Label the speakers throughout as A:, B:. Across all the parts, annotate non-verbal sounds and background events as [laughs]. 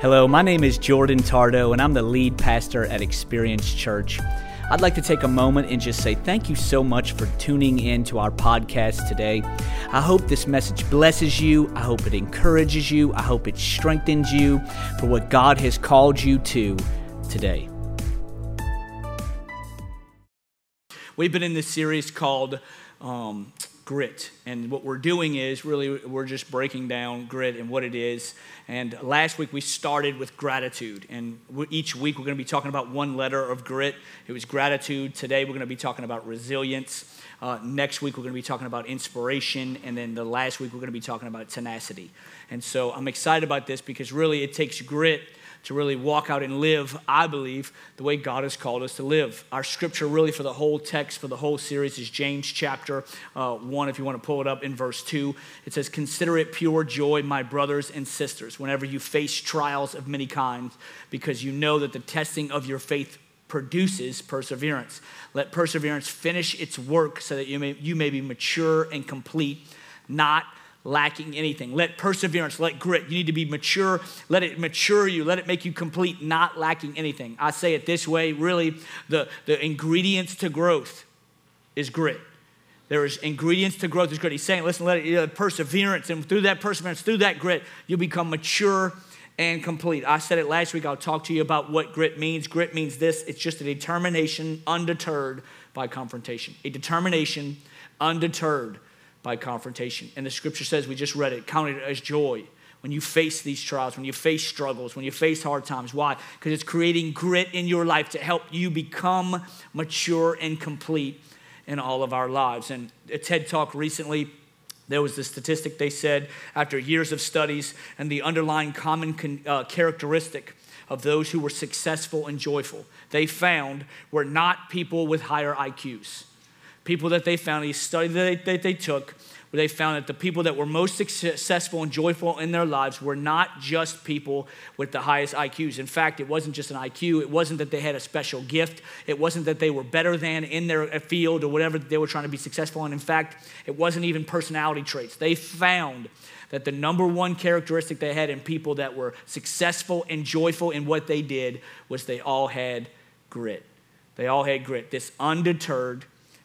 A: Hello, my name is Jordan Tardo, and I'm the lead pastor at Experience Church. I'd like to take a moment and just say thank you so much for tuning in to our podcast today. I hope this message blesses you. I hope it encourages you. I hope it strengthens you for what God has called you to today. We've been in this series called um, grit. And what we're doing is really we're just breaking down grit and what it is. And last week we started with gratitude. And each week we're going to be talking about one letter of grit. It was gratitude. Today we're going to be talking about resilience. Uh, next week we're going to be talking about inspiration. And then the last week we're going to be talking about tenacity. And so I'm excited about this because really it takes grit to really walk out and live, I believe, the way God has called us to live. Our scripture, really, for the whole text, for the whole series, is James chapter uh, 1, if you want to pull it up in verse 2. It says, Consider it pure joy, my brothers and sisters, whenever you face trials of many kinds, because you know that the testing of your faith produces perseverance. Let perseverance finish its work so that you may, you may be mature and complete, not lacking anything. Let perseverance, let grit. You need to be mature. Let it mature you. Let it make you complete, not lacking anything. I say it this way really, the, the ingredients to growth is grit. There is ingredients to growth is grit. He's saying, listen, let it, you know, perseverance, and through that perseverance, through that grit, you'll become mature and complete. I said it last week. I'll talk to you about what grit means. Grit means this it's just a determination undeterred by confrontation, a determination undeterred by confrontation. And the scripture says, we just read it, count it as joy when you face these trials, when you face struggles, when you face hard times. Why? Because it's creating grit in your life to help you become mature and complete in all of our lives. And a TED talk recently, there was the statistic they said after years of studies and the underlying common con, uh, characteristic of those who were successful and joyful, they found were not people with higher IQs people that they found, these studies that they, that they took, where they found that the people that were most successful and joyful in their lives were not just people with the highest IQs. In fact, it wasn't just an IQ, it wasn't that they had a special gift, it wasn't that they were better than in their field or whatever they were trying to be successful in. In fact, it wasn't even personality traits. They found that the number one characteristic they had in people that were successful and joyful in what they did was they all had grit. They all had grit, this undeterred,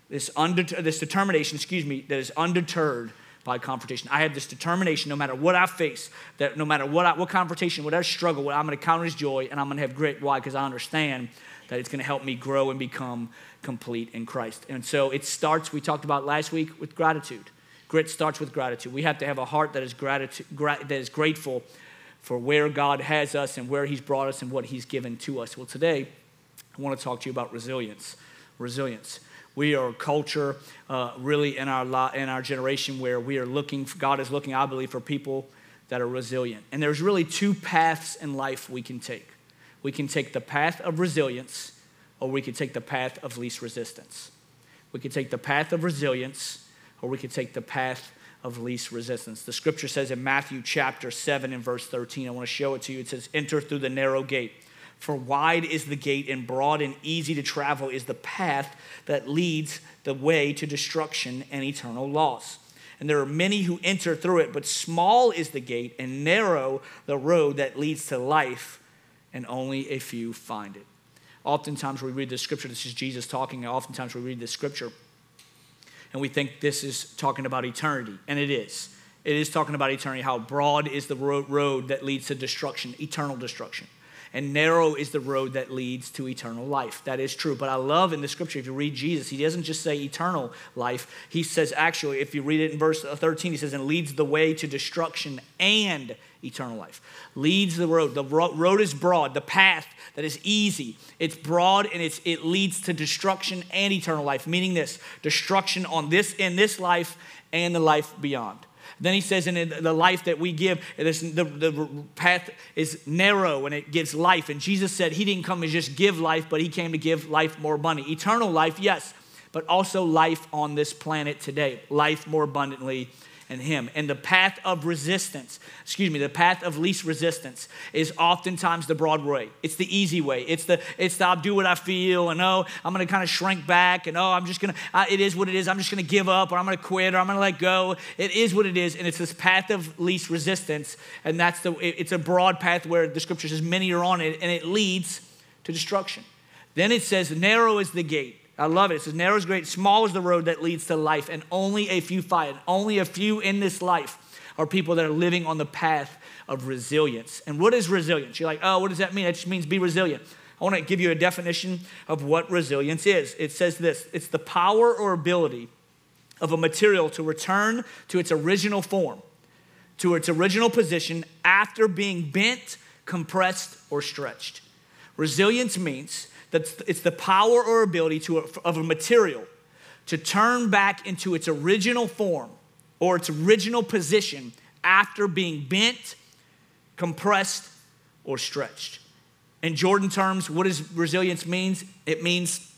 A: this, undeter- this determination, excuse me, that is undeterred by confrontation. I have this determination no matter what I face, that no matter what, I, what confrontation, whatever struggle, what I'm going to counter as joy and I'm going to have grit. Why? Because I understand that it's going to help me grow and become complete in Christ. And so it starts, we talked about last week, with gratitude. Grit starts with gratitude. We have to have a heart that is, gratitude, gra- that is grateful for where God has us and where He's brought us and what He's given to us. Well, today, I want to talk to you about resilience. Resilience. We are a culture, uh, really, in our, lo- in our generation where we are looking, God is looking, I believe, for people that are resilient. And there's really two paths in life we can take. We can take the path of resilience, or we can take the path of least resistance. We can take the path of resilience, or we can take the path of least resistance. The scripture says in Matthew chapter 7 and verse 13, I want to show it to you. It says, Enter through the narrow gate. For wide is the gate, and broad and easy to travel is the path that leads the way to destruction and eternal loss. And there are many who enter through it, but small is the gate, and narrow the road that leads to life, and only a few find it. Oftentimes we read the scripture, this is Jesus talking, and oftentimes we read the scripture, and we think this is talking about eternity, and it is. It is talking about eternity, how broad is the road that leads to destruction, eternal destruction and narrow is the road that leads to eternal life. That is true. But I love in the scripture, if you read Jesus, he doesn't just say eternal life. He says, actually, if you read it in verse 13, he says, and leads the way to destruction and eternal life. Leads the road. The road is broad, the path that is easy. It's broad and it's, it leads to destruction and eternal life, meaning this destruction on this in this life and the life beyond. Then he says, in the life that we give, the, the path is narrow and it gives life. And Jesus said he didn't come to just give life, but he came to give life more abundantly. Eternal life, yes, but also life on this planet today, life more abundantly in Him. And the path of resistance, excuse me, the path of least resistance is oftentimes the broad way. It's the easy way. It's the, it's the I'll do what I feel and oh, I'm to kind of shrink back and oh, I'm just to, it is what it is. I'm just to give up or I'm to quit or I'm to let go. It is what it is. And it's this path of least resistance. And that's the, it's a broad path where the scripture says many are on it and it leads to destruction. Then it says, narrow is the gate I love it. It says, narrow is great, small is the road that leads to life, and only a few find. Only a few in this life are people that are living on the path of resilience. And what is resilience? You're like, oh, what does that mean? It just means be resilient. I want to give you a definition of what resilience is. It says this it's the power or ability of a material to return to its original form, to its original position after being bent, compressed, or stretched. Resilience means it's the power or ability to, of a material to turn back into its original form or its original position after being bent, compressed, or stretched. In Jordan terms, what does resilience means? It means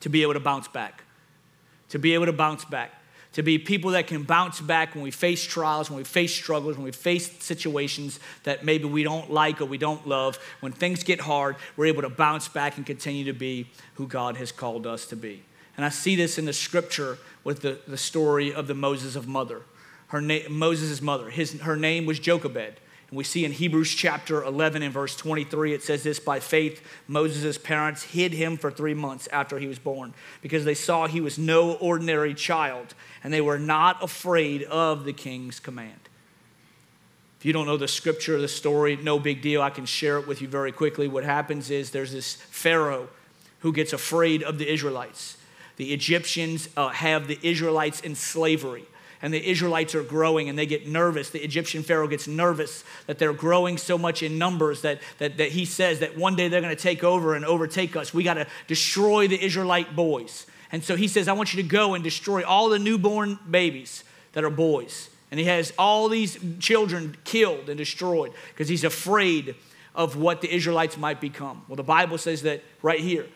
A: to be able to bounce back. To be able to bounce back to be people that can bounce back when we face trials, when we face struggles, when we face situations that maybe we don't like or we don't love. When things get hard, we're able to bounce back and continue to be who God has called us to be. And I see this in the scripture with the, the story of the Moses of mother. Her na- Moses' mother. His, her name was Jochebed. And we see in Hebrews chapter 11 and verse 23, it says this By faith, Moses' parents hid him for three months after he was born because they saw he was no ordinary child and they were not afraid of the king's command. If you don't know the scripture, the story, no big deal. I can share it with you very quickly. What happens is there's this Pharaoh who gets afraid of the Israelites. The Egyptians uh, have the Israelites in slavery and the Israelites are growing and they get nervous. The Egyptian Pharaoh gets nervous that they're growing so much in numbers that, that, that he says that one day they're going to take over and overtake us. We got to destroy the Israelite boys. And so he says, I want you to go and destroy all the newborn babies that are boys. And he has all these children killed and destroyed because he's afraid of what the Israelites might become. Well, the Bible says that right here.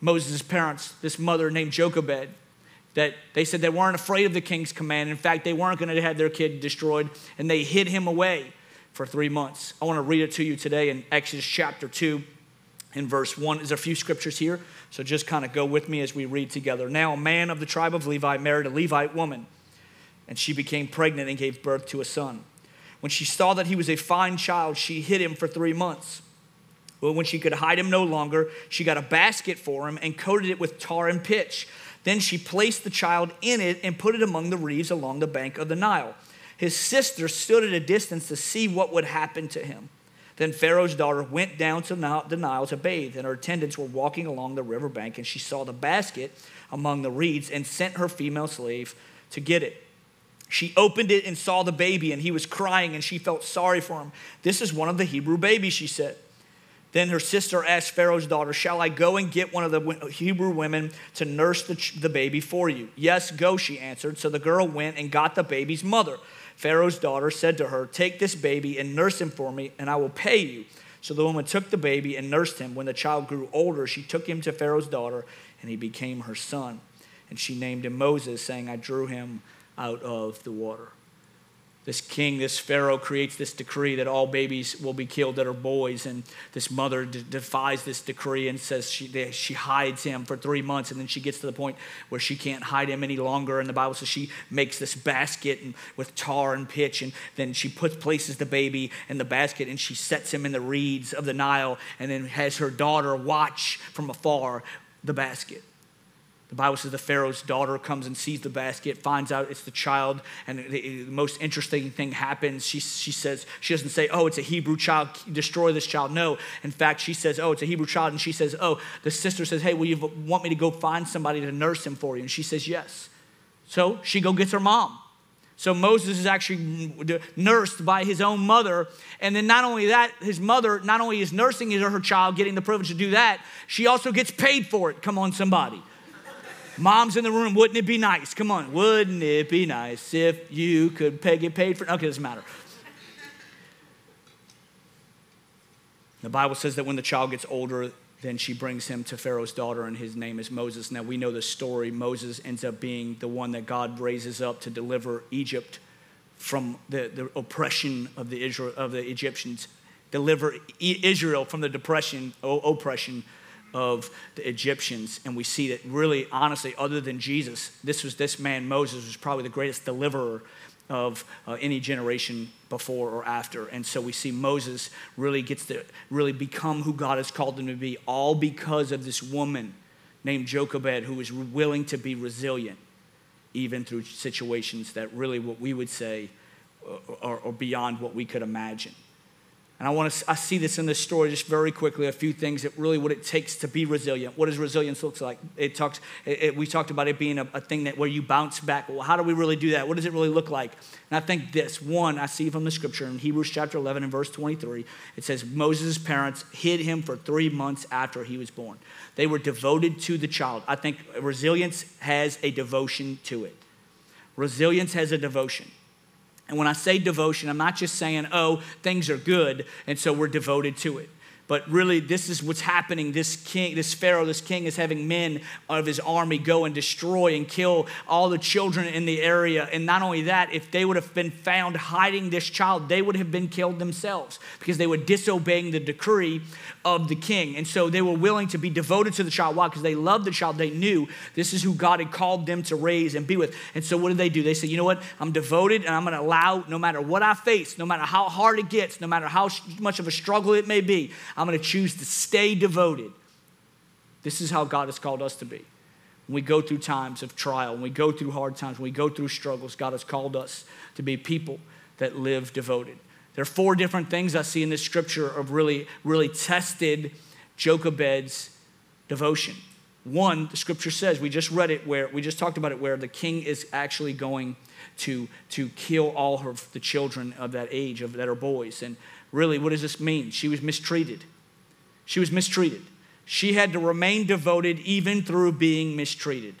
A: Moses' parents, this mother named Jochebed, that they said they weren't afraid of the king's command. In fact, they weren't going to have their kid destroyed, and they hid him away for three months. I want to read it to you today in Exodus chapter 2 in verse 1. There's a few scriptures here, so just kind of go with me as we read together. Now, a man of the tribe of Levi married a Levite woman, and she became pregnant and gave birth to a son. When she saw that he was a fine child, she hid him for three months. But when she could hide him no longer, she got a basket for him and coated it with tar and pitch. Then she placed the child in it and put it among the reeds along the bank of the Nile. His sister stood at a distance to see what would happen to him. Then Pharaoh's daughter went down to the Nile to bathe, and her attendants were walking along the river bank, and she saw the basket among the reeds and sent her female slave to get it. She opened it and saw the baby, and he was crying, and she felt sorry for him. This is one of the Hebrew babies, she said. Then her sister asked Pharaoh's daughter, Shall I go and get one of the Hebrew women to nurse the, the baby for you? Yes, go, she answered. So the girl went and got the baby's mother. Pharaoh's daughter said to her, Take this baby and nurse him for me, and I will pay you. So the woman took the baby and nursed him. When the child grew older, she took him to Pharaoh's daughter, and he became her son. And she named him Moses, saying, I drew him out of the water this king, this Pharaoh, creates this decree that all babies will be killed that are boys. And this mother d- defies this decree and says she, they, she hides him for three months. And then she gets to the point where she can't hide him any longer. And the Bible says she makes this basket and, with tar and pitch. And then she puts, places the baby in the basket and she sets him in the reeds of the Nile and then has her daughter watch from afar the basket. The Bible says the Pharaoh's daughter comes and sees the basket, finds out it's the child, and the, most interesting thing happens. She, she says, she doesn't say, oh, it's a Hebrew child, destroy this child. No. In fact, she says, oh, it's a Hebrew child. And she says, oh, the sister says, hey, will you want me to go find somebody to nurse him for you? And she says, yes. So she go gets her mom. So Moses is actually nursed by his own mother. And then not only that, his mother not only is nursing her child, getting the privilege to do that, she also gets paid for it. Come on, somebody. Moms in the room, wouldn't it be nice? Come on, wouldn't it be nice if you could pay, get paid for? it? Okay, doesn't matter. The Bible says that when the child gets older, then she brings him to Pharaoh's daughter, and his name is Moses. Now we know the story. Moses ends up being the one that God raises up to deliver Egypt from the, the oppression of the, Israel, of the Egyptians, deliver Israel from the depression, oppression of the Egyptians. And we see that really, honestly, other than Jesus, this was this man, Moses, was probably the greatest deliverer of uh, any generation before or after. And so we see Moses really gets to really become who God has called him to be, all because of this woman named Jochebed who was willing to be resilient even through situations that really what we would say uh, are, are beyond what we could imagine. And I want to I see this in this story just very quickly. A few things that really what it takes to be resilient. What does resilience look like? It talks. It, it, we talked about it being a, a, thing that where you bounce back. Well, how do we really do that? What does it really look like? And I think this one I see from the scripture in Hebrews chapter 11 and verse 23. It says Moses' parents hid him for three months after he was born. They were devoted to the child. I think resilience has a devotion to it. Resilience has a devotion. And when I say devotion, I'm not just saying, oh, things are good, and so we're devoted to it. But really, this is what's happening. This king, this Pharaoh, this king is having men of his army go and destroy and kill all the children in the area. And not only that, if they would have been found hiding this child, they would have been killed themselves because they were disobeying the decree of the king. And so they were willing to be devoted to the child. Why? Because they loved the child. They knew this is who God had called them to raise and be with. And so what did they do? They said, you know what? I'm devoted and I'm going to allow, no matter what I face, no matter how hard it gets, no matter how much of a struggle it may be, I'm going to choose to stay devoted. This is how God has called us to be. When we go through times of trial, when we go through hard times, when we go through struggles, God has called us to be people that live devoted. There are four different things I see in this scripture of really, really tested Jochebed's devotion. One, the scripture says, we just read it where we just talked about it, where the king is actually going to, to kill all of the children of that age, of that are boys. And really, what does this mean? She was mistreated. She was mistreated. She had to remain devoted even through being mistreated.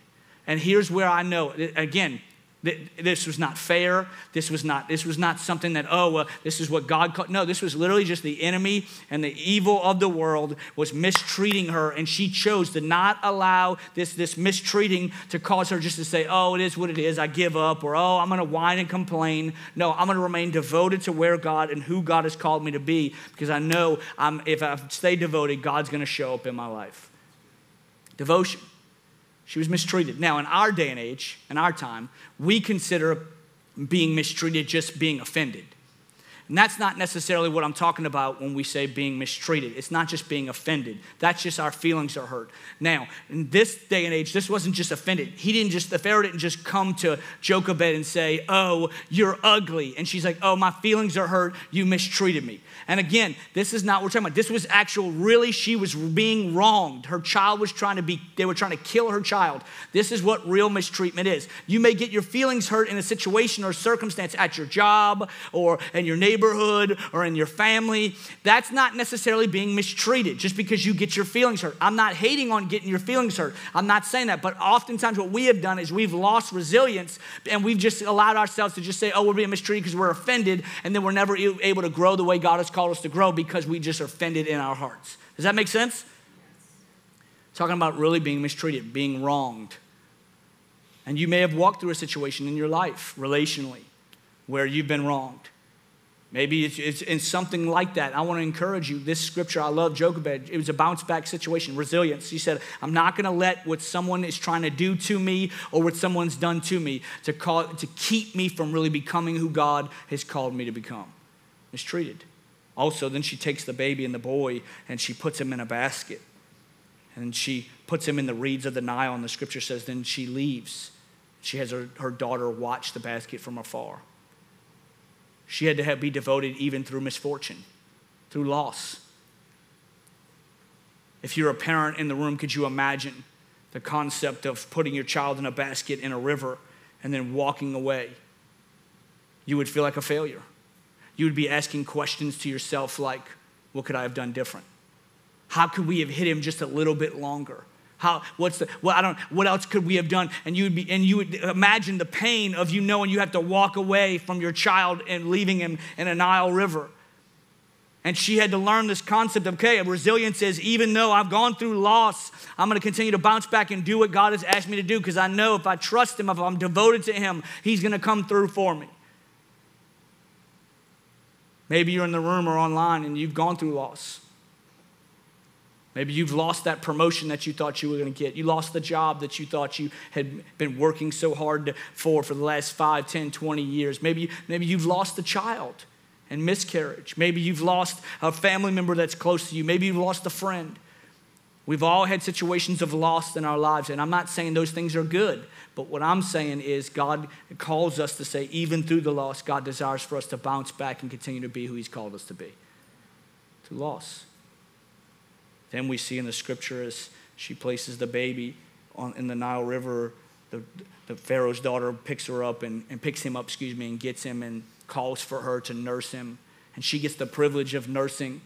A: And here's where I know, again, this was not fair. This was not, this was not something that, oh, uh, this is what God called. No, this was literally just the enemy and the evil of the world was mistreating her, and she chose to not allow this, this mistreating to cause her just to say, oh, it is what it is, I give up, or oh, I'm going to whine and complain. No, I'm going to remain devoted to where God and who God has called me to be because I know I'm, if I stay devoted, God's going to show up in my life. Devotion. She was mistreated. Now, in our day and age, in our time, we consider being mistreated just being offended. And that's not necessarily what I'm talking about when we say being mistreated. It's not just being offended. That's just our feelings are hurt. Now, in this day and age, this wasn't just offended. He didn't just, the Pharaoh didn't just come to Jochebed and say, Oh, you're ugly. And she's like, Oh, my feelings are hurt. You mistreated me. And again, this is not what we're talking about. This was actual, really, she was being wronged. Her child was trying to be, they were trying to kill her child. This is what real mistreatment is. You may get your feelings hurt in a situation or circumstance at your job or in your neighborhood or in your family. That's not necessarily being mistreated just because you get your feelings hurt. I'm not hating on getting your feelings hurt. I'm not saying that. But oftentimes, what we have done is we've lost resilience and we've just allowed ourselves to just say, oh, we're being mistreated because we're offended. And then we're never able to grow the way God has called us to grow because we just are offended in our hearts. Does that make sense? Talking about really being mistreated, being wronged. And you may have walked through a situation in your life, relationally, where you've been wronged. Maybe it's, it's in something like that. I want to encourage you. This scripture, I love Jochebed. It was a bounce back situation, resilience. He said, I'm not going to let what someone is trying to do to me or what someone's done to me to, call, to keep me from really becoming who God has called me to become. Mistreated. Also, then she takes the baby and the boy and she puts him in a basket. And she puts him in the reeds of the Nile. And the scripture says, then she leaves. She has her, her daughter watch the basket from afar. She had to be devoted even through misfortune, through loss. If you're a parent in the room, could you imagine the concept of putting your child in a basket in a river and then walking away? You would feel like a failure you would be asking questions to yourself like, what could I have done different? How could we have hit him just a little bit longer? How, what's the, well, I don't, what else could we have done? And you would be, and you would imagine the pain of you knowing you have to walk away from your child and leaving him in a Nile river. And she had to learn this concept of, okay, resilience is even though I've gone through loss, I'm going to continue to bounce back and do what God has asked me to do because I know if I trust Him, if I'm devoted to Him, He's going to come through for me. Maybe you're in the room or online and you've gone through loss. Maybe you've lost that promotion that you thought you were going to get. You lost the job that you thought you had been working so hard for for the last 5, 10, 20 years. Maybe, maybe you've lost a child and miscarriage. Maybe you've lost a family member that's close to you. Maybe you've lost a friend. We've all had situations of loss in our lives, and I'm not saying those things are good, but what I'm saying is God calls us to say, even through the loss, God desires for us to bounce back and continue to be who He's called us to be. To loss. Then we see in the scripture as she places the baby on, in the Nile River, the, the Pharaoh's daughter picks her up and, and picks him up, excuse me, and gets him and calls for her to nurse him. And she gets the privilege of nursing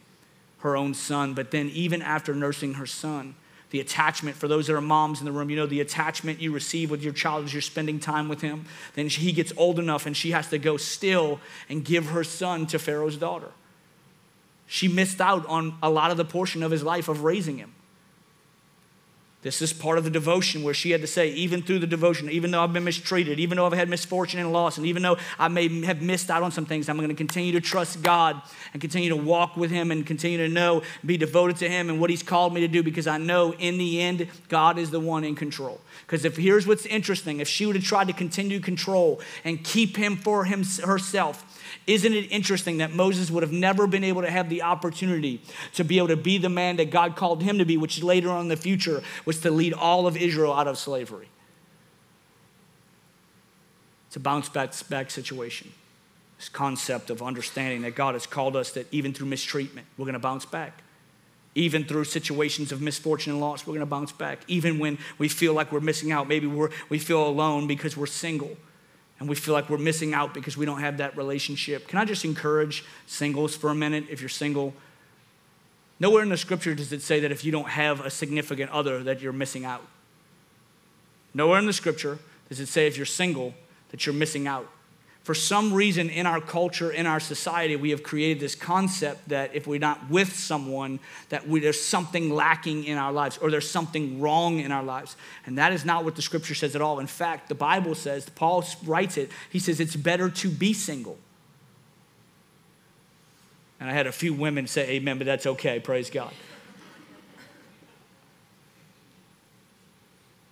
A: her own son. But then, even after nursing her son, the attachment for those that are moms in the room, you know, the attachment you receive with your child as you're spending time with him. Then he gets old enough and she has to go still and give her son to Pharaoh's daughter. She missed out on a lot of the portion of his life of raising him. This is part of the devotion where she had to say, even through the devotion, even though I've been mistreated, even though I've had misfortune and loss, and even though I may have missed out on some things, I'm going to continue to trust God and continue to walk with Him and continue to know, be devoted to Him and what He's called me to do because I know in the end, God is the one in control. Because if here's what's interesting, if she would have tried to continue control and keep Him for him, herself, isn't it interesting that Moses would have never been able to have the opportunity to be able to be the man that God called him to be, which later on in the future was to lead all of Israel out of slavery? It's a bounce back back situation. This concept of understanding that God has called us that even through mistreatment, we're going to bounce back. Even through situations of misfortune and loss, we're going to bounce back. Even when we feel like we're missing out, maybe we're, we feel alone because we're single and we feel like we're missing out because we don't have that relationship. Can I just encourage singles for a minute if you're single? Nowhere in the scripture does it say that if you don't have a significant other that you're missing out. Nowhere in the scripture does it say if you're single that you're missing out for some reason in our culture, in our society, we have created this concept that if we're not with someone, that we, there's something lacking in our lives or there's something wrong in our lives. And that is not what the scripture says at all. In fact, the Bible says, Paul writes it, he says it's better to be single. And I had a few women say amen, but that's okay, praise God.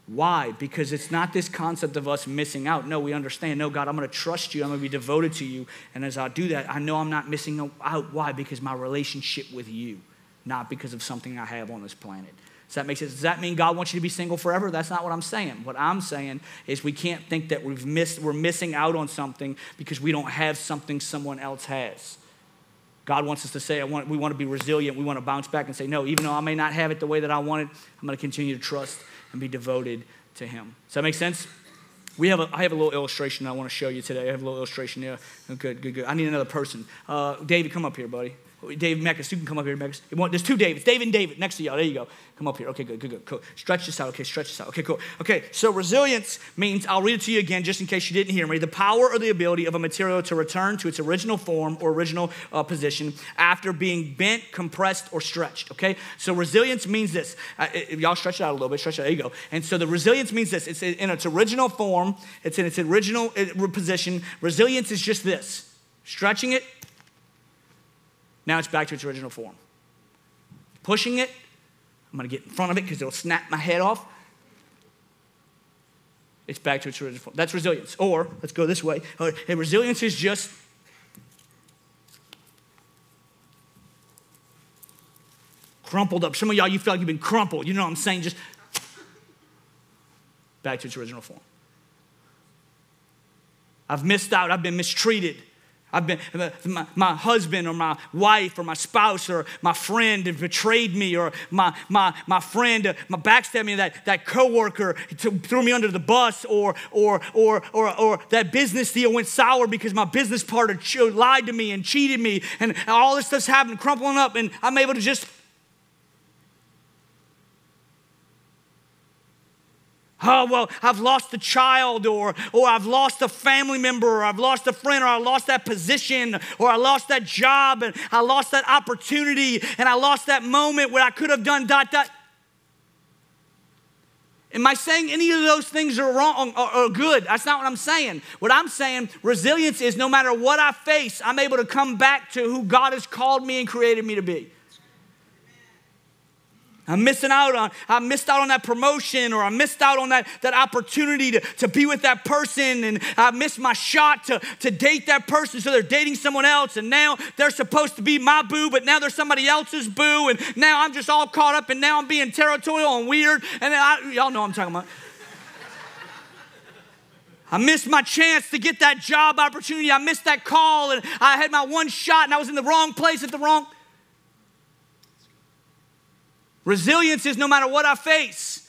A: Why? Because it's not this concept of us missing out. No, we understand. No, God, I'm going to trust you. I'm going to be devoted to you. And as I do that, I know I'm not missing out. Why? Because my relationship with you, not because of something I have on this planet. Does that make sense? Does that mean God wants you to be single forever? That's not what I'm saying. What I'm saying is we can't think that we've missed, we're missing out on something because we don't have something someone else has. God wants us to say, I want, we want to be resilient. We want to bounce back and say, no, even though I may not have it the way that I want it, I'm going to continue to trust and be devoted to Him. Does that make sense? We have a, I have a little illustration I want to show you today. I have a little illustration here. Good, good, good. I need another person. Uh, David, come up here, buddy. David Meckus, you can come up here, Meckus. There's two Davids, Dave and David next to y'all. There you go. Come up here. Okay, good, good, good. Cool. Stretch this out. Okay, stretch this out. Okay, cool. Okay, so resilience means, I'll read it to you again just in case you didn't hear me. The power or the ability of a material to return to its original form or original uh, position after being bent, compressed, or stretched. Okay, so resilience means this. Uh, it, y'all stretch it out a little bit. Stretch it out. There you go. And so the resilience means this. It's in its original form. It's in its original uh, position. Resilience is just this: stretching it, now it's back to its original form. Pushing it, I'm going to get in front of it because it'll snap my head off. It's back to its original form. That's resilience. Or, let's go this way. Uh, resilience is just crumpled up. Some of y'all, you feel like you've been crumpled. You know what I'm saying? Just back to its original form. I've missed out. I've been mistreated. I've been, my, my, husband or my wife or my spouse or my friend betrayed me or my, my, my friend, uh, my backstabbed me, that, that coworker threw me under the bus or, or, or, or, or that business deal went sour because my business partner lied to me and cheated me and all this stuff's happened, crumpling up and I'm able to just Oh, well, I've lost a child, or, or I've lost a family member, or I've lost a friend, or I lost that position, or I lost that job, and I lost that opportunity, and I lost that moment where I could have done dot, dot. Am I saying any of those things are wrong or, or, good? That's not what I'm saying. What I'm saying, resilience is no matter what I face, I'm able to come back to who God has called me and created me to be. I'm missing out on, I missed out on that promotion or I missed out on that, that opportunity to, to be with that person and I missed my shot to, to date that person. So they're dating someone else and now they're supposed to be my boo, but now they're somebody else's boo. And now I'm just all caught up and now I'm being territorial and weird. And I, y'all know what I'm talking about. I missed my chance to get that job opportunity. I missed that call and I had my one shot and I was in the wrong place at the wrong Resilience is no matter what I face,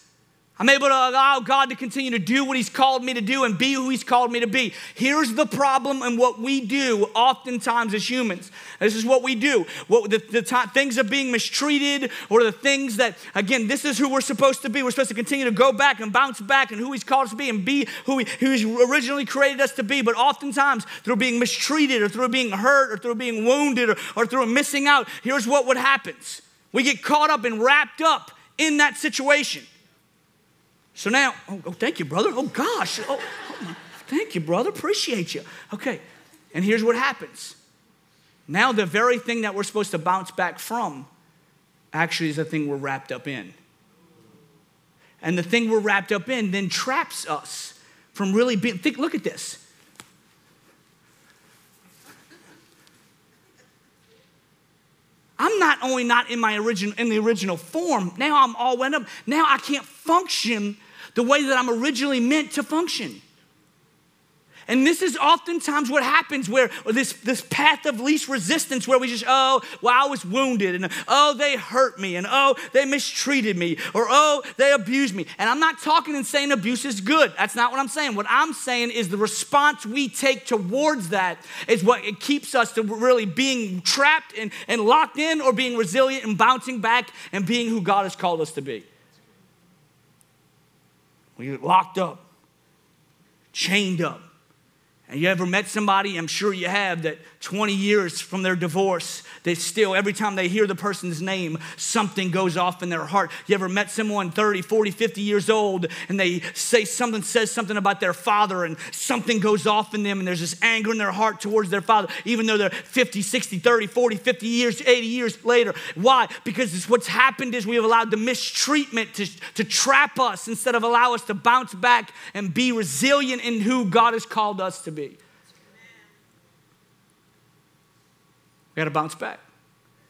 A: I'm able to allow God to continue to do what He's called me to do and be who He's called me to be. Here's the problem and what we do oftentimes as humans. This is what we do. What the, the things of being mistreated or the things that, again, this is who we're supposed to be. We're supposed to continue to go back and bounce back and who He's called us to be and be who, he, who He's originally created us to be. But oftentimes, through being mistreated or through being hurt or through being wounded or, or through missing out, here's what would happens we get caught up and wrapped up in that situation. So now, oh, oh thank you, brother. Oh, gosh. Oh, oh, thank you, brother. Appreciate you. Okay. And here's what happens. Now, the very thing that we're supposed to bounce back from actually is the thing we're wrapped up in. And the thing we're wrapped up in then traps us from really being. Think, look at this. I'm not only not in my original in the original form, now I'm all went up. Now I can't function the way that I'm originally meant to function. And this is oftentimes what happens where this, this path of least resistance where we just, oh, well, I was wounded, and oh, they hurt me, and oh, they mistreated me, or oh, they abused me. And I'm not talking and saying abuse is good. That's not what I'm saying. What I'm saying is the response we take towards that is what it keeps us to really being trapped and, and locked in or being resilient and bouncing back and being who God has called us to be. We get locked up, chained up and you ever met somebody, I'm sure you have, that 20 years from their divorce, they still, every time they hear the person's name, something goes off in their heart. You ever met someone 30, 40, 50 years old and they say something, says something about their father and something goes off in them and there's this anger in their heart towards their father, even though they're 50, 60, 30, 40, 50 years, 80 years later. Why? Because what's happened is we have allowed the mistreatment to, to trap us instead of allow us to bounce back and be resilient in who God has called us to be. Got to bounce back.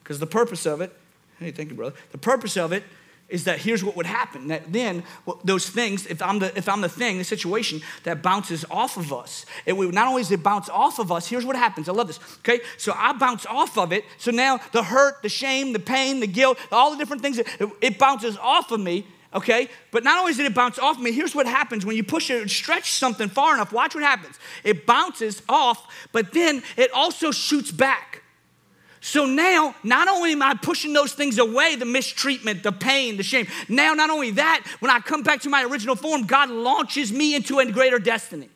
A: Because the purpose of it, hey, thank you, brother. The purpose of it is that here's what would happen. That then well, those things, if I'm the if I'm the thing, the situation that bounces off of us, it would not only does it bounce off of us, here's what happens. I love this. Okay, so I bounce off of it. So now the hurt, the shame, the pain, the guilt, all the different things, it, it bounces off of me okay? But not only did it bounce off me, here's what happens when you push it, and stretch something far enough. Watch what happens. It bounces off, but then it also shoots back. So now, not only am I pushing those things away the mistreatment, the pain, the shame now, not only that, when I come back to my original form, God launches me into a greater destiny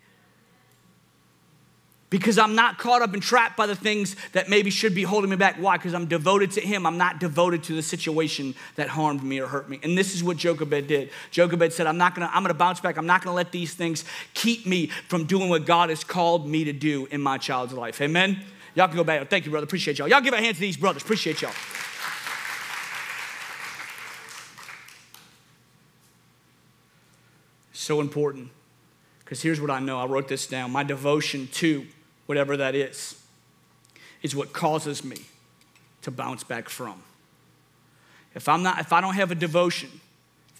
A: because I'm not caught up and trapped by the things that maybe should be holding me back. Why? Because I'm devoted to Him. I'm not devoted to the situation that harmed me or hurt me. And this is what Jochebed did. Jochebed said, I'm not gonna, I'm gonna bounce back. I'm not gonna let these things keep me from doing what God has called me to do in my child's life. Amen? Y'all can go back. Thank you, brother. Appreciate y'all. Y'all give a hand to these brothers. Appreciate y'all. So important. Because here's what I know. I wrote this down. My devotion to whatever that is, is what causes me to bounce back from. If I'm not, if I don't have a devotion,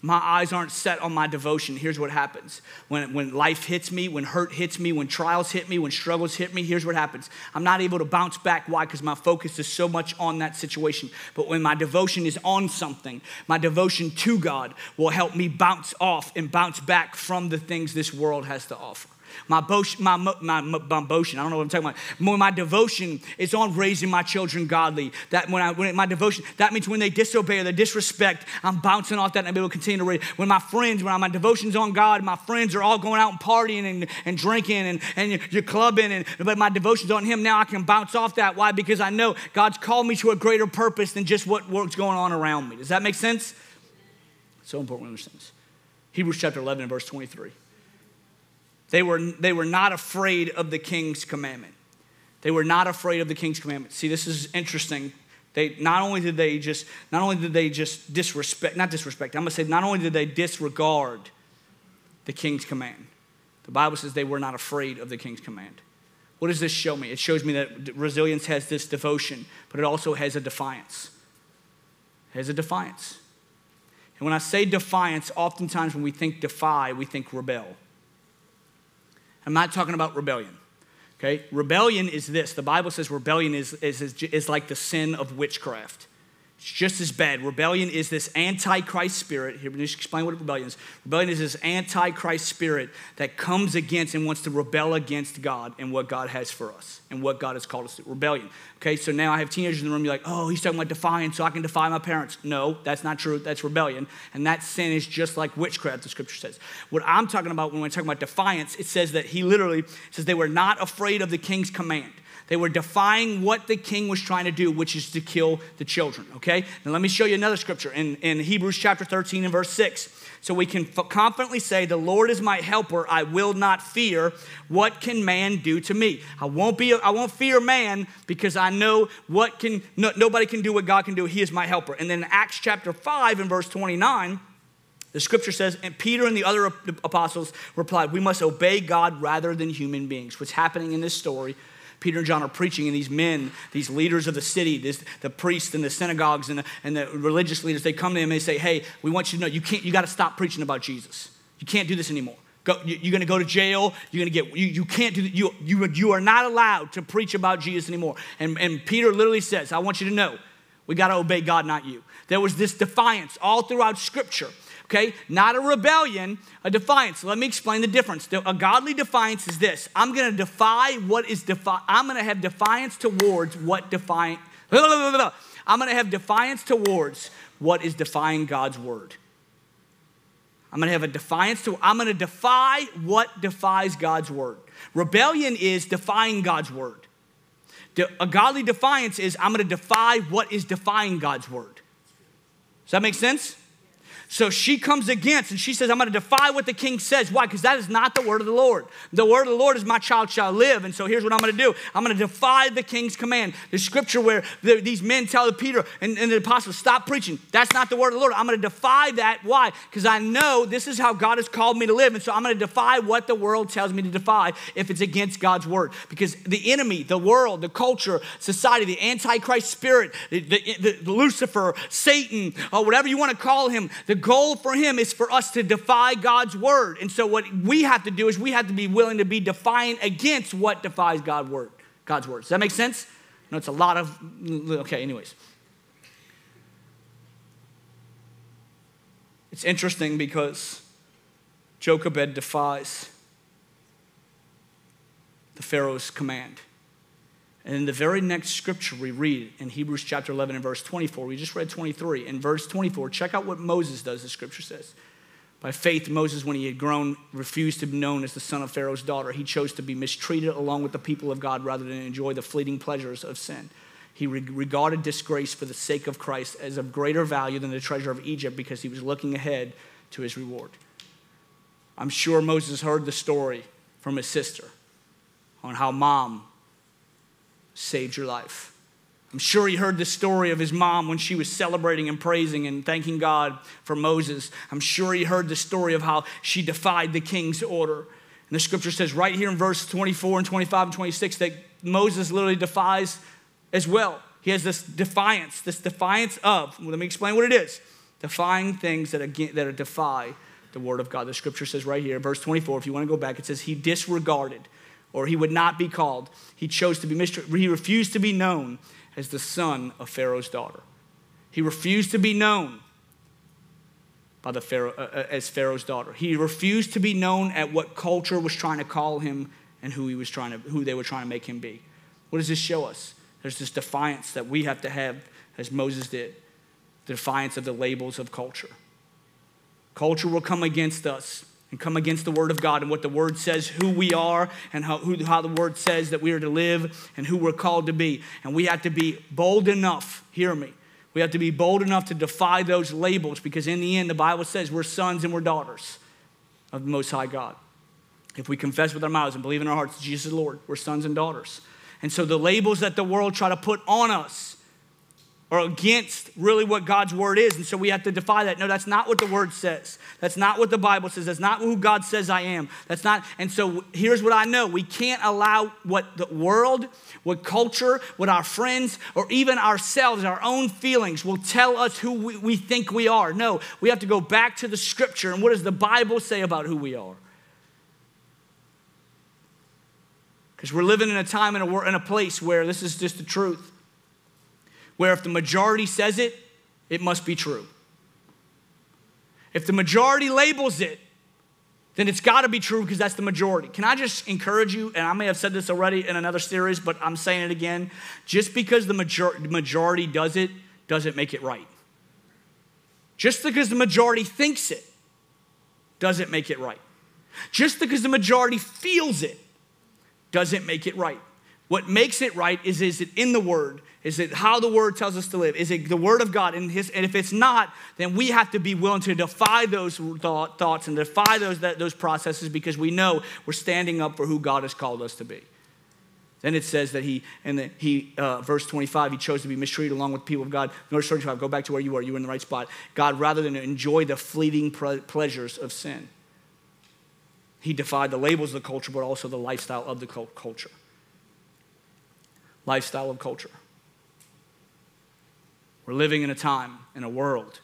A: my eyes aren't set on my devotion, here's what happens. When, when life hits me, when hurt hits me, when trials hit me, when struggles hit me, here's what happens. I'm not able to bounce back. Why? Because my focus is so much on that situation. But when my devotion is on something, my devotion to God will help me bounce off and bounce back from the things this world has to offer. My, my, my, my, my devotion, I don't know what I'm talking about. My devotion is on raising my children godly. That when I when my devotion, that means when they disobey or they disrespect, I'm bouncing off that and I'm able to continue to raise. When my friends, when my devotion's on God, my friends are all going out and partying and, and drinking and, and you're clubbing, and but my devotion's on Him. Now I can bounce off that. Why? Because I know God's called me to a greater purpose than just what work's going on around me. Does that make sense? So important to understand this. Hebrews chapter 11 and verse 23. They were, they were not afraid of the king's commandment. They were not afraid of the king's commandment. See, this is interesting. They not only did they just not only did they just disrespect, not disrespect. I'm gonna say not only did they disregard the king's command. The Bible says they were not afraid of the king's command. What does this show me? It shows me that resilience has this devotion, but it also has a defiance. It has a defiance. And when I say defiance, oftentimes when we think defy, we think rebel. I'm not talking about rebellion. Okay? Rebellion is this. The Bible says rebellion is, is, is, is like the sin of witchcraft. It's just as bad. Rebellion is this antichrist spirit. Here, let me explain what rebellion is. Rebellion is this antichrist spirit that comes against and wants to rebel against God and what God has for us and what God has called us to. Rebellion. Okay, so now I have teenagers in the room, you're like, oh, he's talking about defiance, so I can defy my parents. No, that's not true. That's rebellion. And that sin is just like witchcraft, the scripture says. What I'm talking about when we're talking about defiance, it says that he literally says they were not afraid of the king's command. They were defying what the king was trying to do, which is to kill the children. Okay? Now, let me show you another scripture in, in Hebrews chapter 13 and verse 6. So we can confidently say, The Lord is my helper. I will not fear. What can man do to me? I won't, be, I won't fear man because I know what can, no, nobody can do what God can do. He is my helper. And then Acts chapter 5 and verse 29, the scripture says, and Peter and the other apostles replied, We must obey God rather than human beings. What's happening in this story Peter and John are preaching, and these men, these leaders of the city, this, the priests and the synagogues and the, and the religious leaders, they come to him and they say, Hey, we want you to know you can't, you got to stop preaching about Jesus. You can't do this anymore. Go, you, are going to go to jail. You're going to get, you, you can't do, you, you, you are not allowed to preach about Jesus anymore. And, and Peter literally says, I want you to know, we got to obey God, not you. There was this defiance all throughout Scripture okay? Not a rebellion, a defiance. Let me explain the difference. A godly defiance is this I'm gonna defy what is defi, I'm gonna have defiance towards what define, [laughs] I'm gonna have defiance towards what is defying God's word. I'm gonna have a defiance to, I'm gonna defy what defies God's word. Rebellion is defying God's word. A godly defiance is I'm gonna defy what is defying God's word. Does that make sense? So she comes against and she says, I'm going to defy what the king says. Why? Because that is not the word of the Lord. The word of the Lord is, My child shall live. And so here's what I'm going to do I'm going to defy the king's command. The scripture where the, these men tell Peter and, and the apostles, Stop preaching. That's not the word of the Lord. I'm going to defy that. Why? Because I know this is how God has called me to live. And so I'm going to defy what the world tells me to defy if it's against God's word. Because the enemy, the world, the culture, society, the antichrist spirit, the, the, the Lucifer, Satan, or whatever you want to call him, the goal for him is for us to defy God's word. And so what we have to do is we have to be willing to be defiant against what defies God's word. God's word. Does that make sense? No, it's a lot of okay, anyways. It's interesting because Jochebed defies the Pharaoh's command. And in the very next scripture we read in Hebrews chapter 11 and verse 24, we just read 23. In verse 24, check out what Moses does, the scripture says. By faith, Moses, when he had grown, refused to be known as the son of Pharaoh's daughter. He chose to be mistreated along with the people of God rather than enjoy the fleeting pleasures of sin. He regarded disgrace for the sake of Christ as of greater value than the treasure of Egypt because he was looking ahead to his reward. I'm sure Moses heard the story from his sister on how mom saved your life. I'm sure he heard the story of his mom when she was celebrating and praising and thanking God for Moses. I'm sure he heard the story of how she defied the king's order. And the scripture says right here in verse 24 and 25 and 26 that Moses literally defies as well. He has this defiance, this defiance of, well, let me explain what it is defying things that, again, that defy the word of God. The scripture says right here, verse 24, if you want to go back, it says, He disregarded or he would not be called. He chose to be mystery. He refused to be known as the son of Pharaoh's daughter. He refused to be known by the Pharaoh, uh, uh, as Pharaoh's daughter. He refused to be known at what culture was trying to call him and who he was trying to, who they were trying to make him be. What does this show us? There's this defiance that we have to have, as Moses did, the defiance of the labels of culture. Culture will come against us and come against the Word of God and what the Word says, who we are, and how, who, how the Word says that we are to live and who we're called to be. And we have to be bold enough, hear me, we have to be bold enough to defy those labels because, in the end, the Bible says we're sons and we're daughters of the Most High God. If we confess with our mouths and believe in our hearts Jesus is Lord, we're sons and daughters. And so, the labels that the world try to put on us are against really what God's word is. And so we have to defy that. No, that's not what the word says. That's not what the Bible says. That's not who God says I am. That's not. And so here's what I know we can't allow what the world, what culture, what our friends, or even ourselves, our own feelings will tell us who we, we think we are. No, we have to go back to the scripture. And what does the Bible say about who we are? Because we're living in a time and a, in a place where this is just the truth where if the majority says it, it must be true. If the majority labels it, then it's got to be true because that's the majority. Can I just encourage you? And I may have said this already in another series, but I'm saying it again. Just because the major- majority does it doesn't make it right. Just because the majority thinks it doesn't make it right. Just because the majority feels it doesn't make it right. What makes it right is is it in the Word? Is it how the word tells us to live? Is it the word of God? And, his, and if it's not, then we have to be willing to defy those thought, thoughts and defy those, that, those processes because we know we're standing up for who God has called us to be. Then it says that he, and that he, uh, verse 25, he chose to be mistreated along with people of God. Verse 25, go back to where you were. You were in the right spot. God, rather than enjoy the fleeting pleasures of sin, he defied the labels of the culture, but also the lifestyle of the culture. Lifestyle of culture. We're living in a time, in a world,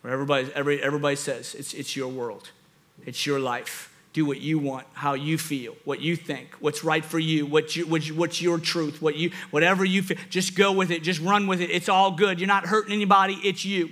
A: where everybody, every, everybody says it's, it's your world, it's your life. Do what you want, how you feel, what you think, what's right for you, what you, what you, what's your truth, what you, whatever you feel. Just go with it, just run with it. It's all good. You're not hurting anybody, it's you.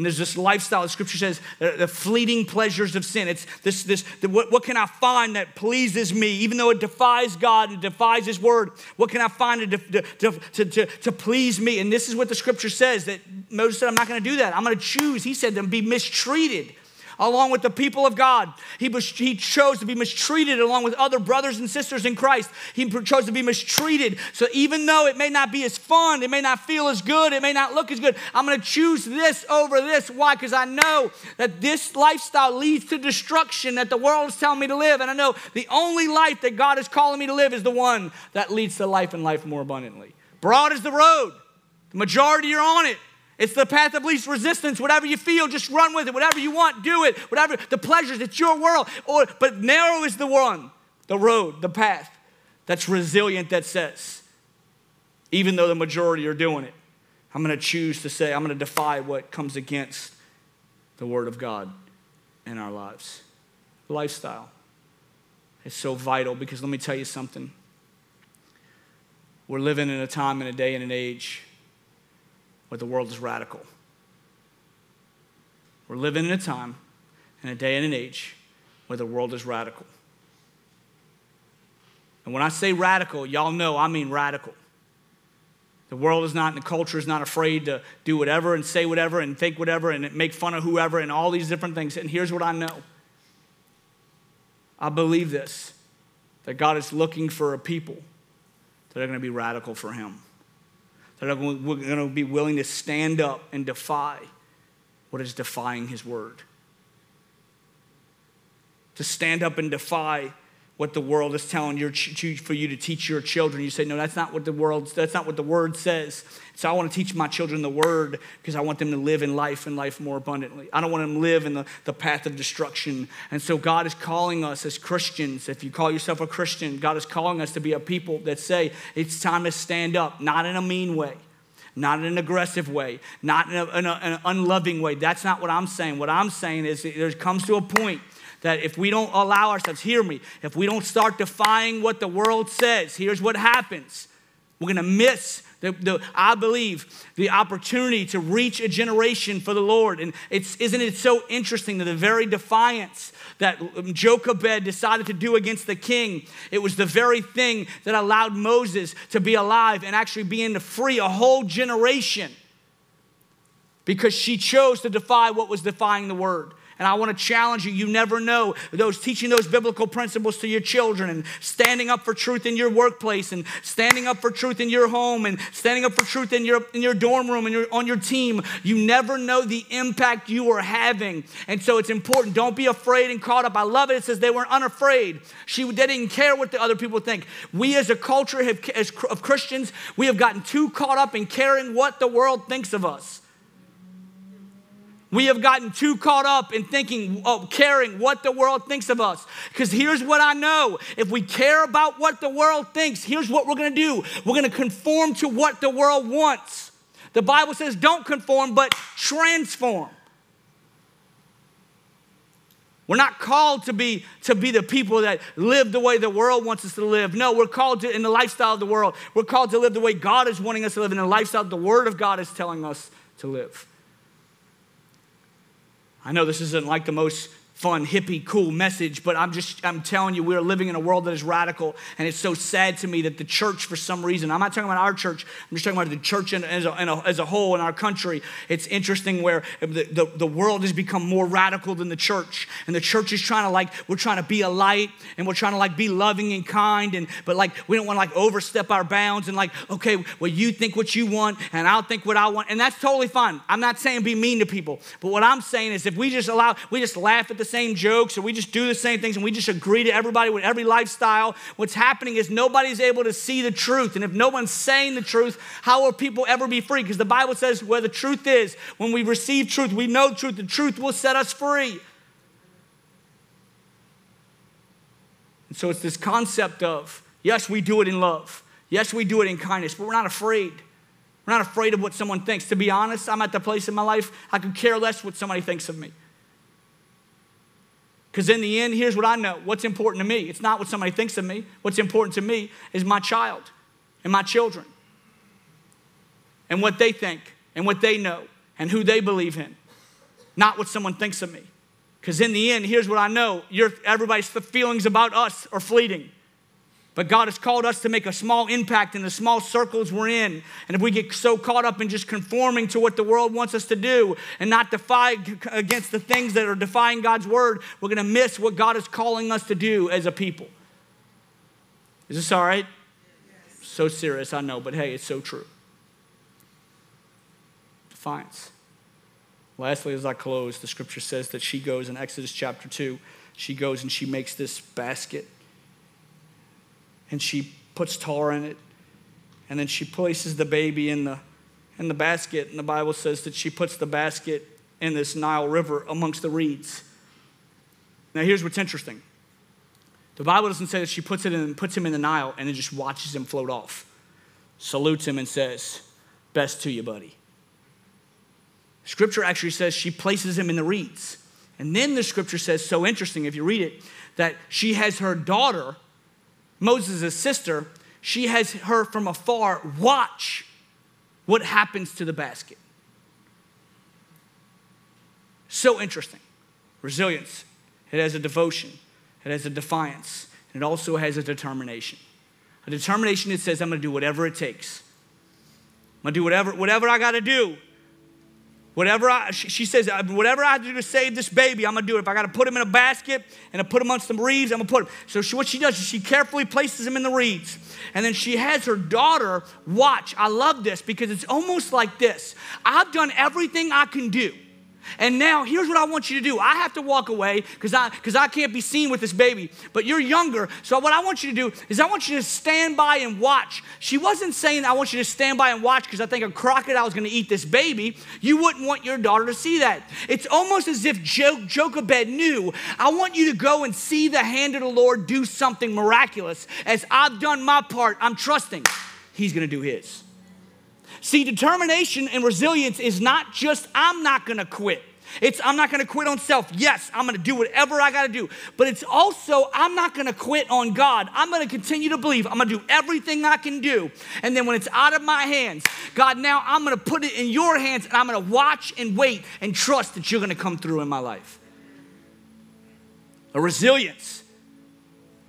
A: And there's this lifestyle, the scripture says, uh, the, fleeting pleasures of sin. It's this, this, the, what, what, can I find that pleases me, even though it defies God and defies His word? What can I find to, to, to, to, to please me? And this is what the scripture says that Moses said, I'm not going to do that. I'm going to choose, he said, to be mistreated along with the people of God. He, was, he chose to be mistreated along with other brothers and sisters in Christ. He chose to be mistreated. So even though it may not be as fun, it may not feel as good, it may not look as good, I'm going to choose this over this. Why? Because I know that this lifestyle leads to destruction that the world is telling me to live. And I know the only life that God is calling me to live is the one that leads to life and life more abundantly. Broad is the road. The majority are on it. It's the path of least resistance. Whatever you feel, just run with it. Whatever you want, do it. Whatever the pleasures, it's your world. Or, but narrow is the one, the road, the path that's resilient that says, even though the majority are doing it, I'm going to choose to say, I'm going to defy what comes against the Word of God in our lives. Lifestyle is so vital because let me tell you something. We're living in a time and a day and an age where the world is radical. We're living in a time and a day and an age where the world is radical. And when I say radical, y'all know I mean radical. The world is not, and the culture is not afraid to do whatever and say whatever and think whatever and make fun of whoever and all these different things. And here's what I know I believe this that God is looking for a people that are going to be radical for Him that are going to be willing to stand up and defy what is defying his word. To stand up and defy what the world is telling you for you to teach your children. You say, no, that's not what the world, that's not what the word says. So I want to teach my children the word because I want them to live in life and life more abundantly. I don't want them to live in the, the path of destruction. And so God is calling us as Christians, if you call yourself a Christian, God is calling us to be a people that say it's time to stand up, not in a mean way not in an aggressive way, not in, a, in, a, in, an unloving way. That's not what I'm saying. What I'm saying is there comes to a point that if we don't allow ourselves, hear me, if we don't start defying what the world says, here's what happens. We're gonna miss The, the, I believe the opportunity to reach a generation for the Lord. And it's, isn't it so interesting that the very defiance that Jochebed decided to do against the king, it was the very thing that allowed Moses to be alive and actually begin to free a whole generation because she chose to defy what was defying the word. And I want to challenge you. You never know those teaching those biblical principles to your children and standing up for truth in your workplace and standing up for truth in your home and standing up for truth in your in your dorm room and your, on your team. You never know the impact you are having. And so it's important. Don't be afraid and caught up. I love it. It says they weren't unafraid. She they didn't care what the other people think. We as a culture have, as of Christians, we have gotten too caught up in caring what the world thinks of us. We have gotten too caught up in thinking, oh, caring what the world thinks of us. Because here's what I know if we care about what the world thinks, here's what we're gonna do we're gonna conform to what the world wants. The Bible says, don't conform, but transform. We're not called to be, to be the people that live the way the world wants us to live. No, we're called to, in the lifestyle of the world, we're called to live the way God is wanting us to live, in the lifestyle the Word of God is telling us to live. I know this isn't like the most fun, hippie, cool message, but I'm just, I'm telling you, we're living in a world that is radical. And it's so sad to me that the church, for some reason, I'm not talking about our church, I'm just talking about the church as a, as a whole in our country. It's interesting where the, the, the, world has become more radical than the church. And the church is trying to like, we're trying to be a light and we're trying to like be loving and kind. And, but like, we don't want to like overstep our bounds and like, okay, well, you think what you want and I'll think what I want. And that's totally fine. I'm not saying be mean to people. But what I'm saying is if we just allow, we just laugh at the same jokes or we just do the same things and we just agree to everybody with every lifestyle, what's happening is nobody's able to see the truth. And if no one's saying the truth, how will people ever be free? Because the Bible says where the truth is, when we receive truth, we know truth, the truth will set us free. And so it's this concept of yes, we do it in love. Yes, we do it in kindness, but we're not afraid. We're not afraid of what someone thinks. To be honest, I'm at the place in my life I could care less what somebody thinks of me. Because in the end, here's what I know what's important to me. It's not what somebody thinks of me. What's important to me is my child and my children and what they think and what they know and who they believe in, not what someone thinks of me. Because in the end, here's what I know everybody's feelings about us are fleeting. But God has called us to make a small impact in the small circles we're in. And if we get so caught up in just conforming to what the world wants us to do and not defy against the things that are defying God's word, we're going to miss what God is calling us to do as a people. Is this all right? Yes. So serious, I know, but hey, it's so true. Defiance. Lastly, as I close, the scripture says that she goes in Exodus chapter 2, she goes and she makes this basket and she puts tar in it. And then she places the baby in the, in the basket. And the Bible says that she puts the basket in this Nile River amongst the reeds. Now, here's what's interesting the Bible doesn't say that she puts it in puts him in the Nile and then just watches him float off, salutes him, and says, Best to you, buddy. Scripture actually says she places him in the reeds. And then the scripture says, so interesting if you read it, that she has her daughter Moses' sister, she has her from afar watch what happens to the basket. So interesting. Resilience. It has a devotion, it has a defiance, and it also has a determination. A determination that says, I'm gonna do whatever it takes. I'm gonna do whatever, whatever I gotta do Whatever I, she says, uh, whatever I do to save this baby, I'm gonna do it. If I gotta put him in a basket and I put him amongst some reeds, I'm gonna put him. So she, what she does is she carefully places him in the reeds. And then she has her daughter watch. I love this because it's almost like this I've done everything I can do. And now here's what I want you to do. I have to walk away because I because I can't be seen with this baby. But you're younger, so what I want you to do is I want you to stand by and watch. She wasn't saying I want you to stand by and watch because I think a crocodile is going to eat this baby. You wouldn't want your daughter to see that. It's almost as if jo- Jochebed knew. I want you to go and see the hand of the Lord do something miraculous. As I've done my part, I'm trusting He's going to do His. See, determination and resilience is not just, I'm not gonna quit. It's I'm not gonna quit on self. Yes, I'm gonna do whatever I gotta do. But it's also I'm not gonna quit on God. I'm gonna continue to believe. I'm gonna do everything I can do. And then when it's out of my hands, God, now I'm gonna put it in your hands and I'm gonna watch and wait and trust that you're gonna come through in my life. A resilience.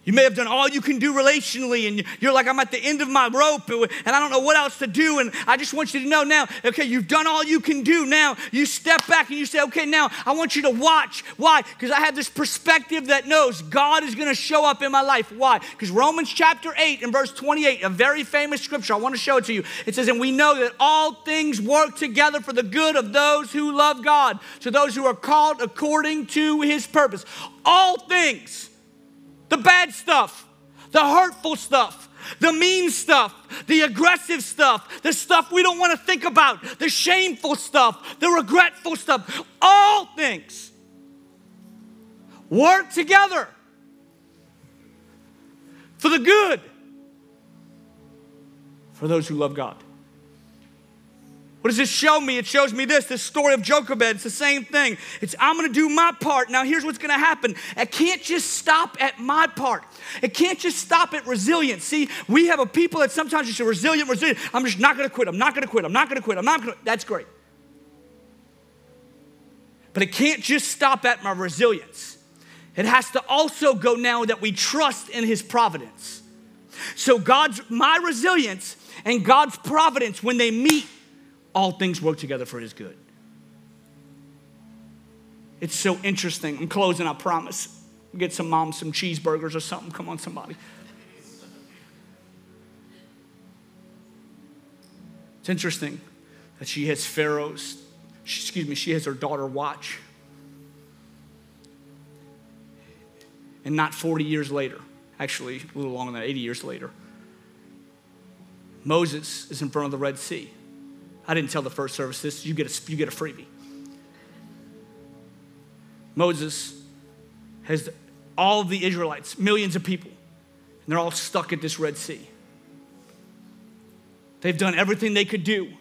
A: You may have done all you can do relationally, and you're like, I'm at the end of my rope, and I don't know what else to do. And I just want you to know now, okay, you've done all you can do. Now you step back and you say, okay, now I want you to watch. Why? Because I have this perspective that knows God is going to show up in my life. Why? Because Romans chapter 8 and verse 28, a very famous scripture, I want to show it to you. It says, And we know that all things work together for the good of those who love God, to those who are called according to his purpose. All things the bad stuff, the hurtful stuff, the mean stuff, the aggressive stuff, the stuff we don't want to think about, the shameful stuff, the regretful stuff, all things work together for the good for those who love God. What does this show me? It shows me this, this story of Jochebed. It's the same thing. It's I'm gonna do my part. Now, here's what's gonna happen. It can't just stop at my part. It can't just stop at resilience. See, we have a people that sometimes just say resilient, resilient. I'm just not gonna quit. I'm not gonna quit. I'm not gonna quit. I'm not gonna. That's great. But it can't just stop at my resilience. It has to also go now that we trust in his providence. So God's my resilience and God's providence when they meet all things work together for his good. It's so interesting. I'm closing, I promise. Get some mom some cheeseburgers or something. Come on, somebody. It's interesting that she has Pharaoh's, excuse me, she has her daughter watch. And not 40 years later, actually a little longer than that, 80 years later, Moses is in front of the Red Sea. I didn't tell the first service this. You get a, you get a freebie. Moses has all of the Israelites, millions of people, and they're all stuck at this Red Sea. They've done everything they could do.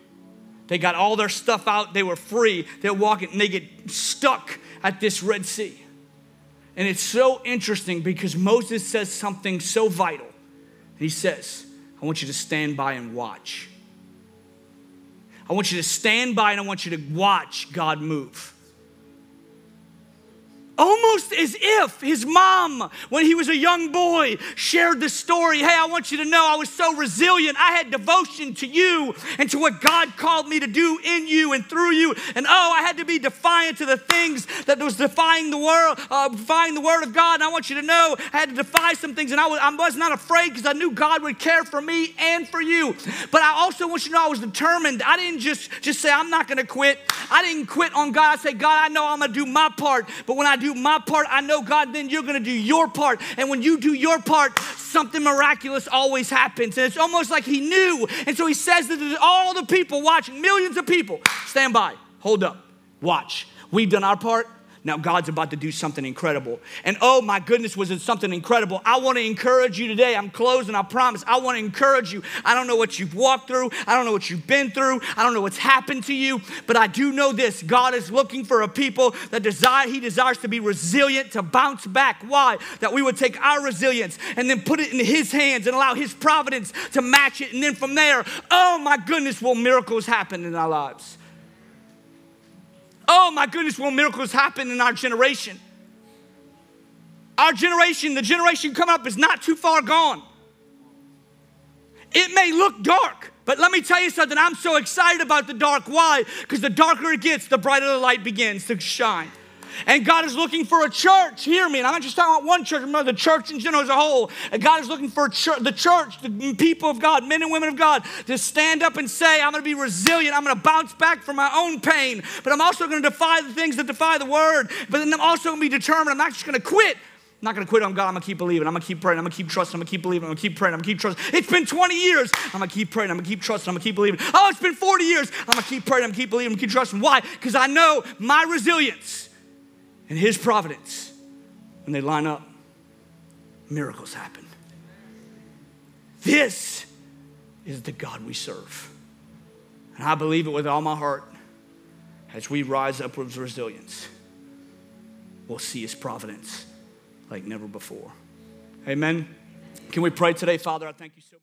A: They got all their stuff out. They were free. They're walking, and they get stuck at this Red Sea. And it's so interesting because Moses says something so vital. He says, I want you to stand by and watch. I want you to stand by and I want you to watch God move almost as if his mom, when he was a young boy, shared the story. Hey, I want you to know I was so resilient. I had devotion to you and to what God called me to do in you and through you. And oh, I had to be defiant to the things that was defying the world, uh, defying the word of God. And I want you to know I had to defy some things, and I was, I was not afraid because I knew God would care for me and for you. But I also want you to know I was determined. I didn't just just say I'm not going to quit. I didn't quit on God. I said, God, I know I'm going to do my part, but when I do my part, I know, God, then you're to do your part. And when you do your part, something miraculous always happens. And it's almost like he knew. And so he says that all the people watching, millions of people, stand by, hold up, watch. We've done our part. Now God's about to do something incredible. And oh my goodness, was it something incredible? I want to encourage you today. I'm closing, I promise. I want to encourage you. I don't know what you've walked through, I don't know what you've been through, I don't know what's happened to you, but I do know this God is looking for a people that desire, He desires to be resilient, to bounce back. Why? That we would take our resilience and then put it in His hands and allow His providence to match it. And then from there, oh my goodness, will miracles happen in our lives? Oh my goodness, will miracles happen in our generation? Our generation, the generation coming up, is not too far gone. It may look dark, but let me tell you something. I'm so excited about the dark. Why? Because the darker it gets, the brighter the light begins to shine. And God is looking for a church. Hear me. And I'm not just talking about one church, but the church in general as a whole. And God is looking for church, the church, the people of God, men and women of God, to stand up and say, I'm going to be resilient. I'm going to bounce back from my own pain. But I'm also going to defy the things that defy the word. But then I'm also going to be determined. I'm not just going to quit. I'm not gonna quit on God. I'm gonna keep believing. I'm gonna keep praying. I'm gonna keep trusting. I'm gonna keep believing. I'm gonna keep praying. I'm gonna keep trusting. It's been 20 years. I'm gonna keep praying. I'm gonna keep trusting. I'm gonna keep believing. Oh, it's been 40 years. I'm gonna keep praying. I'm gonna keep believing. I'm gonna keep trusting. Why? Because I know my resilience and His providence, when they line up, miracles happen. This is the God we serve. And I believe it with all my heart. as we rise up with resilience, we'll see his providence like never before. Amen. Can we pray today, Father? I thank you so much.